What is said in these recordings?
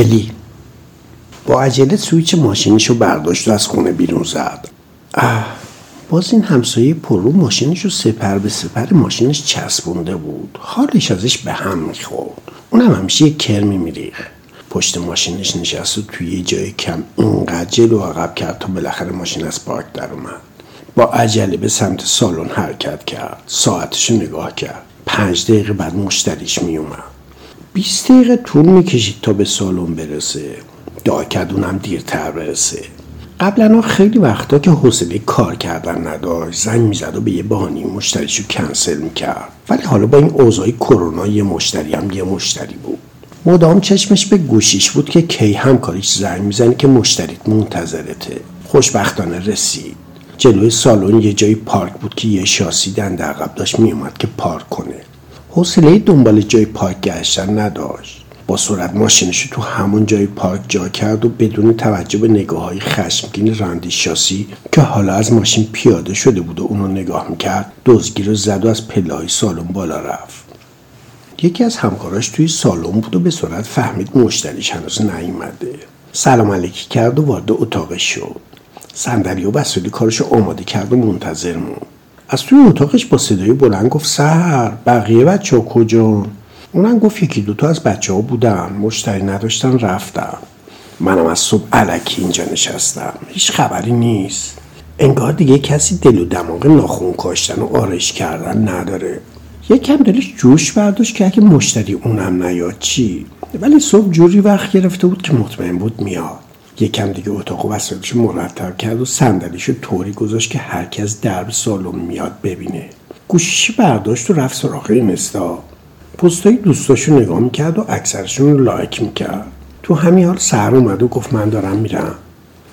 الی با عجله سویچ ماشینش رو برداشت و از خونه بیرون زد. اه باز این همسایه پررو ماشینش رو سپر به سپر ماشینش چسبونده بود. حالش ازش به هم می‌خورد. اونم همیشه یه کرمی می‌ریخت پشت ماشینش نشست و توی یه جای کم اینقدر جلو عقب کرد تا بالاخره ماشین از پارک در اومد. با عجله به سمت سالن حرکت کرد. ساعتش نگاه کرد. پنج دقیقه بعد مشتریش میومد 20 دقیقه طول می‌کشید تا به سالن برسه. اونم دیرتر برسه. قبلا خیلی وقتا که حوصله کار کردن نداشت. زنگ می‌زد و به یه بهانی مشتریشو کنسل می‌کرد. ولی حالا با این اوضاع کرونا یه مشتری هم یه مشتری بود. مدام چشمش به گوشیش بود که کی همکاریش زنگ می‌زنی که مشتریت منتظرته. خوشبختانه رسید. جلوی سالن یه جای پارک بود که یه شاسی دنده عقب داشت میومد که پارک کنه. حوصله دنبال جای پارک گشتن نداشت. با سرعت ماشینش تو همون جای پارک جا کرد و بدون توجه به نگاه های خشمگین راندی شاسی که حالا از ماشین پیاده شده بود و اونو نگاه می‌کرد دزگی رو زد و از پله های سالن بالا رفت. یکی از همکاراش توی سالن بود و به سرعت فهمید مشتریش هنوز نیومده. سلام علیکی کرد و وارد اتاقش شد. صندلی و وسایل کارش آماده کرد و منتظر موند. از توی اتاقش با صدای بلند گفت سر بقیه بچه ها کجا؟ اونم گفت یکی دوتا از بچه ها بودن مشتری نداشتن رفتن. منم از صبح علکی اینجا نشستم. هیچ خبری نیست. انگار دیگه کسی دل و دماغ ناخون کاشتن و آرش کردن نداره. یکم دلش جوش برداشت که اگه مشتری اونم نیاد چی؟ ولی صبح جوری وقت گرفته بود که مطمئن بود میاد. یکم دیگه اتاق وسایلش مرتب کرد و صندلیشو طوری گذاشت که هرکس درب سالن میاد ببینه. گوشیشی برداشت و رفت سراغ اینستا پستای دوستاشو نگاه می‌کرد و اکثرشون رو لایک می‌کرد. تو همین حال سر اومد و گفت من دارم میرم.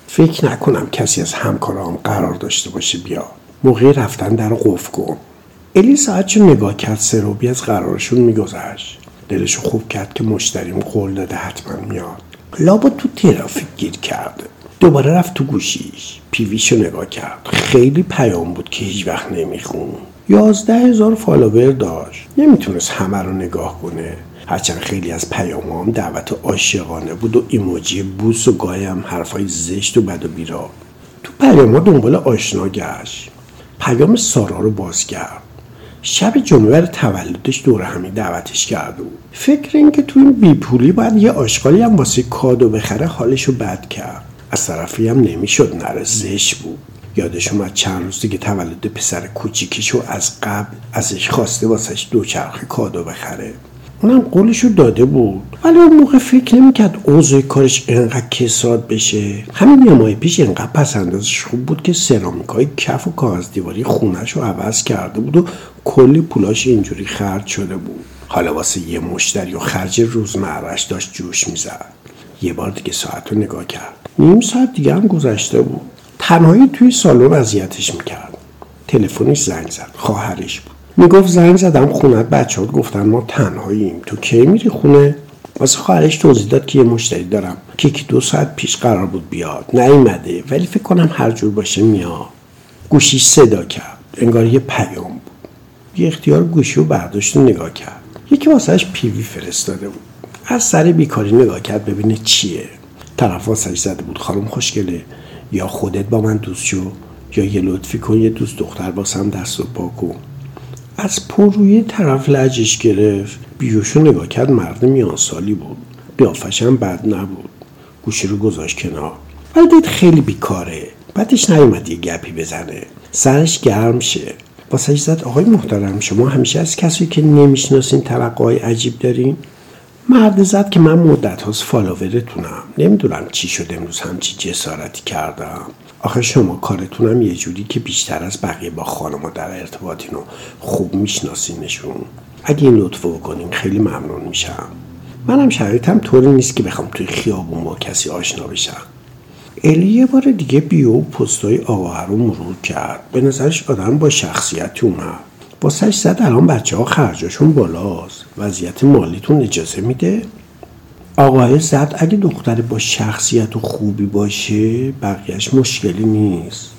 فکر نکنم کسی از همکارام قرار داشته باشه بیاد موقع رفتن در قفل کن الی ساعتشو نگاه کرد سروبی از قرارشون میگذشت. دلشو خوب کرد که مشتریم قول داده حتما میاد. لابا تو ترافیک گیر کرده دوباره رفت تو گوشیش. پیویشو نگاه کرد. خیلی پیام بود که هیچ وقت نمیخون. یازده هزار فالوور داشت. نمی‌تونست همه رو نگاه کنه. هرچند خیلی از پیام هم دعوت عاشقانه بود و ایموجی بوس و گاهی هم حرفای زشت و بد و بیرا. تو پیام ها دنبال آشنا گشت. پیام سارا رو باز کرد. شب جمعه تولدش دور همی دعوتش کرد بود. فکر این که تو این بیپولی باید یه آشغالی هم واسه کادو بخره حالشو بد کرد. از طرفی هم نمی‌شد نره زش بود. یادش اومد چند روز دیگه تولد پسر کوچیکیشو از قبل ازش خواسته واسش دوچرخه کادو بخره. اونم قولشو داده بود. ولی اون موقع فکر نمی‌کرد اوضاع کارش انقدر کساد بشه. همین یه ماه پیش انقدر پس اندازش خوب بود که سرامیکای کف و کاغذ دیواری خونش رو عوض کرده بود و کلی پولاش اینجوری خرج شده بود. حالا واسه یه مشتری و خرج روزمرهش داشت جوش می‌زد. یه بار دیگه ساعت رو نگاه کرد. نیم ساعت دیگه هم گذشته بود. تنهایی توی سالن اذیتش می‌کرد. تلفنش زنگ زد. خواهرش بود. می‌گفت زنگ زدم خونت. بچه ها گفتن ما تنهاییم. تو کی میری خونه؟ واسه خواهرش توضیح داد که یه مشتری دارم که یکی دو ساعت پیش قرار بود بیاد. نیومده ولی فکر کنم هر جور باشه میاد. گوشیش صدا کرد. انگار یه پیام بود. یه اختیار گوشی رو برداشت و نگاه کرد. یکی واسهش پیوی فرستاده بود. از سر بیکاری نگاه کرد ببینه چیه. طرف واسهش زده بود خانم خوشگله یا خودت با من دوست شو یا یه لطفی کن یه دوست دختر باسم دست و پا کن. از پروی طرف لجش گرفت. بیوشو نگاه کرد مرد میان سالی بود. قیافش هم بد نبود. گوشی رو گذاشت کنار. ولی دید خیلی بیکاره. بعدش نیومد یه گپی بزنه. سرش گرم شه. واسهش زد آقای محترم شما همیشه از کسی که نمی‌شناسین توقع های عجیب دارین؟ مرد زد که من مدت هاست فالوورتونم. نمی‌دونم چی شد امروز همچی جسارتی کردم. آخه شما کارتونم یه جوری که بیشتر از بقیه با خانم در ارتباطین و خوب میشناسینشون. اگه این لطفو بکنین خیلی ممنون میشم. منم شرایطم طوری نیست که بخوام توی خیابون با کسی آشنا بشم. الی یه بار دیگه بیو پستای آقا رو مرور کرد. به نظرش آدم با شخصیتی اومد. واسهش زد الان بچه ها خرجاشون بالاست. وضعیت مالیتون اجازه میده؟ آقای زد اگه دختر با شخصیت و خوبی باشه بقیهش مشکلی نیست.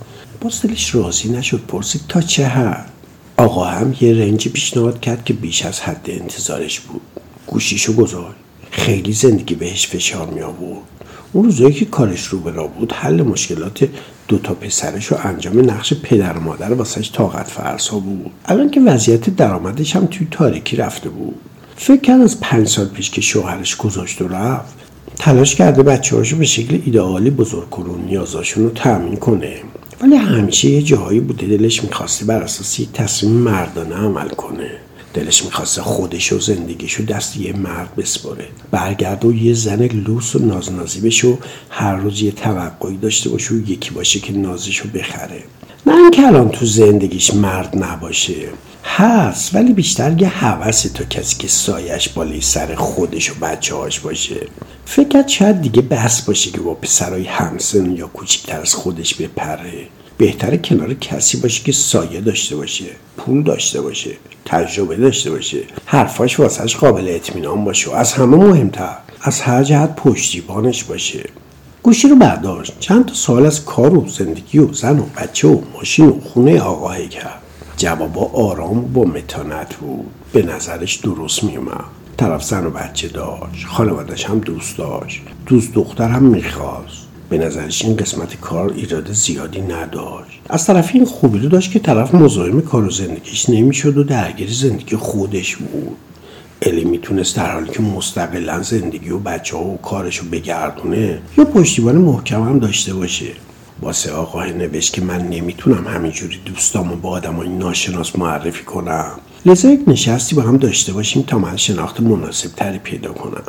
باز دلش راضی نشد پرسید تا چه حد؟ آقا هم یه رنجی پیشنهاد کرد که بیش از حد انتظارش بود. گوشیشو گذاشت. خیلی زندگی بهش فشار می آورد اون روزایی که کارش رو به بود حل مشکلات دو تا پسرش و انجام نقش پدر و مادر واسش طاقت فرسا بود. الان که وضعیت درآمدش هم توی تاریکی رفته بود. فکر کرد از پنج سال پیش که شوهرش گذاشت و رفت تلاش کرده بچه هاشو به شکل ایدئالی بزرگ کنه و نیازاشون رو تأمین کنه. ولی همیشه یه جاهایی بوده دلش می‌خواسته بر اساس یک تصمیم مردانه عمل کنه. دلش می‌خواسته خودش و زندگیشو دست یه مرد بسپره برگرد و یه زن لوس و نازنازی بشه و هر روز یه توقعی داشته باشه و یکی باشه که نازشو بخره. نه اینکه الان تو زندگیش مرد نباشه. هست ولی بیشتر یه حوث تا کسی که سایش بالای سر خودش و بچه هاش باشه. فکر شاید دیگه بس باشه که با پسرای همسن یا کوچیکتر از خودش بپره. بهتره کنار کسی باشه که سایه داشته باشه پول داشته باشه تجربه داشته باشه. حرفاش واسهش قابل اطمینان باشه و از همه مهمتر از هر جهت پشتیبانش باشه. گوشی رو برداشت چند تا سوال از کار و زندگی و زن و بچه و ماشین و خونه آقاهی کرد. جوابا آرام و با متانت بود. به نظرش درست میومد طرف زن و بچه داشت. خانوادش هم دوست داشت. دوست دختر هم می‌خواست. به نظرش این قسمت کار ایراد زیادی نداشت. از طرف این خوبی رو داشت که طرف مزاحم کار و زندگیش نمی‌شد و درگیر زندگی خودش بود. الی می‌تونست در حالی که مستقلا زندگی و بچه ها و کارش رو بگردونه یا پشتیبان محکم هم داشته باشه. واسه آقاه نوشت که من نمی‌تونم همینجوری دوستامو با آدمای ناشناس معرفی کنم. لذا یک نشستی با هم داشته باشیم تا من شناخت مناسب تری پیدا کنم.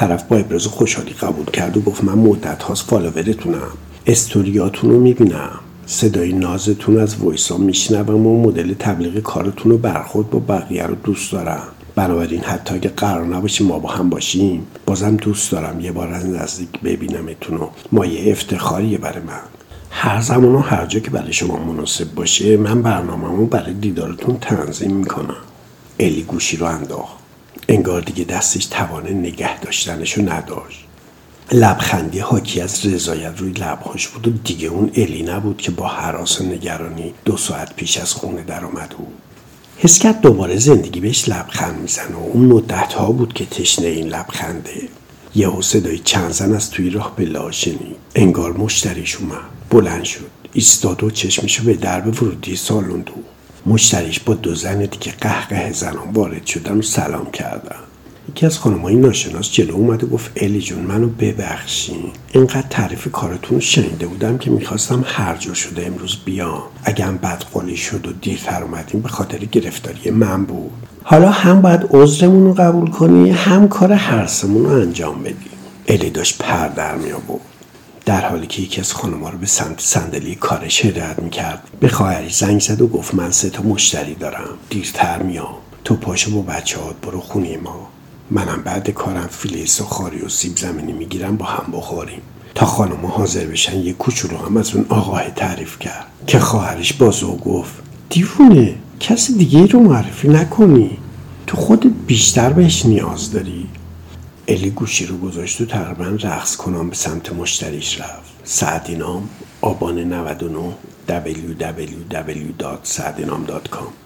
طرف با ابراز خوشحالی قبول کرد و گفت من مدت هاست فالوورتونم. استوریاتون رو می‌بینم. صدای نازتون از وایسا میشنوم و مدل تبلیغ کارتون رو برخورد با بقیه رو دوست دارم. بنابراین حتی اگه قرار نباشیم ما با هم باشیم بازم دوست دارم یه بار از نزدیک ببینمتون و مایه افتخاریه برای من. هر زمان و هر جا که برای شما مناسب باشه من برنامهمو برای دیدارتون تنظیم می‌کنم. الی گوشی رو انداخت. انگار دیگه دستش توان نگه داشتنشو نداشت. لبخندی حاکی از رضایت روی لبهاش بود و دیگه اون الی نبود که با حراس نگرانی دو ساعت پیش از خونه در آمد بود حس دوباره زندگی بهش لبخند می‌زنه و اون مدت ها بود که تشنه این لبخنده. یهو صدای چند زن از توی راه به شنید. انگار مشتریش اومد. بلند شد. ایستاد و چشمشو به درب ورودی سالن دو. مشتریش با دو زن دیگه قهقه زنان وارد شدن و سلام کردن. یکی از خانمهای ناشناس جلو اومد و گفت الی جون منو ببخشین. اینقدر تعریف کارتون رو شنیده بودم که می‌خواستم هر جا شده امروز بیام. اگه هم بدقولی شد و دیرتر اومدیم به خاطر گرفتاری من بود. حالا هم باید عذرمون رو قبول کنی هم کار هرسمون رو انجام بدی. الی داشت پر در می در حالی که یکی از خانمها رو به سمت صندلی کارش هدایت می‌کرد به خواهرش زنگ زد و گفت من سه تا مشتری دارم. دیرتر میام. تو پاشو با بچه برو خونه ما. منم بعد کارم فیلیس و خاری و سیب زمینی می‌گیرم با هم بخوریم. تا خانم حاضر بشن یه کوچولو هم از اون آقاه تعریف کرد. که خواهرش بازو گفت دیوونه کسی دیگه رو معرفی نکنی. تو خودت بیشتر بهش نیاز داری. الی گوشی رو گذاشت و تقریبا رقص کنم به سمت مشتریش رفت. سعدینام آبان 99 www.سعدینام.com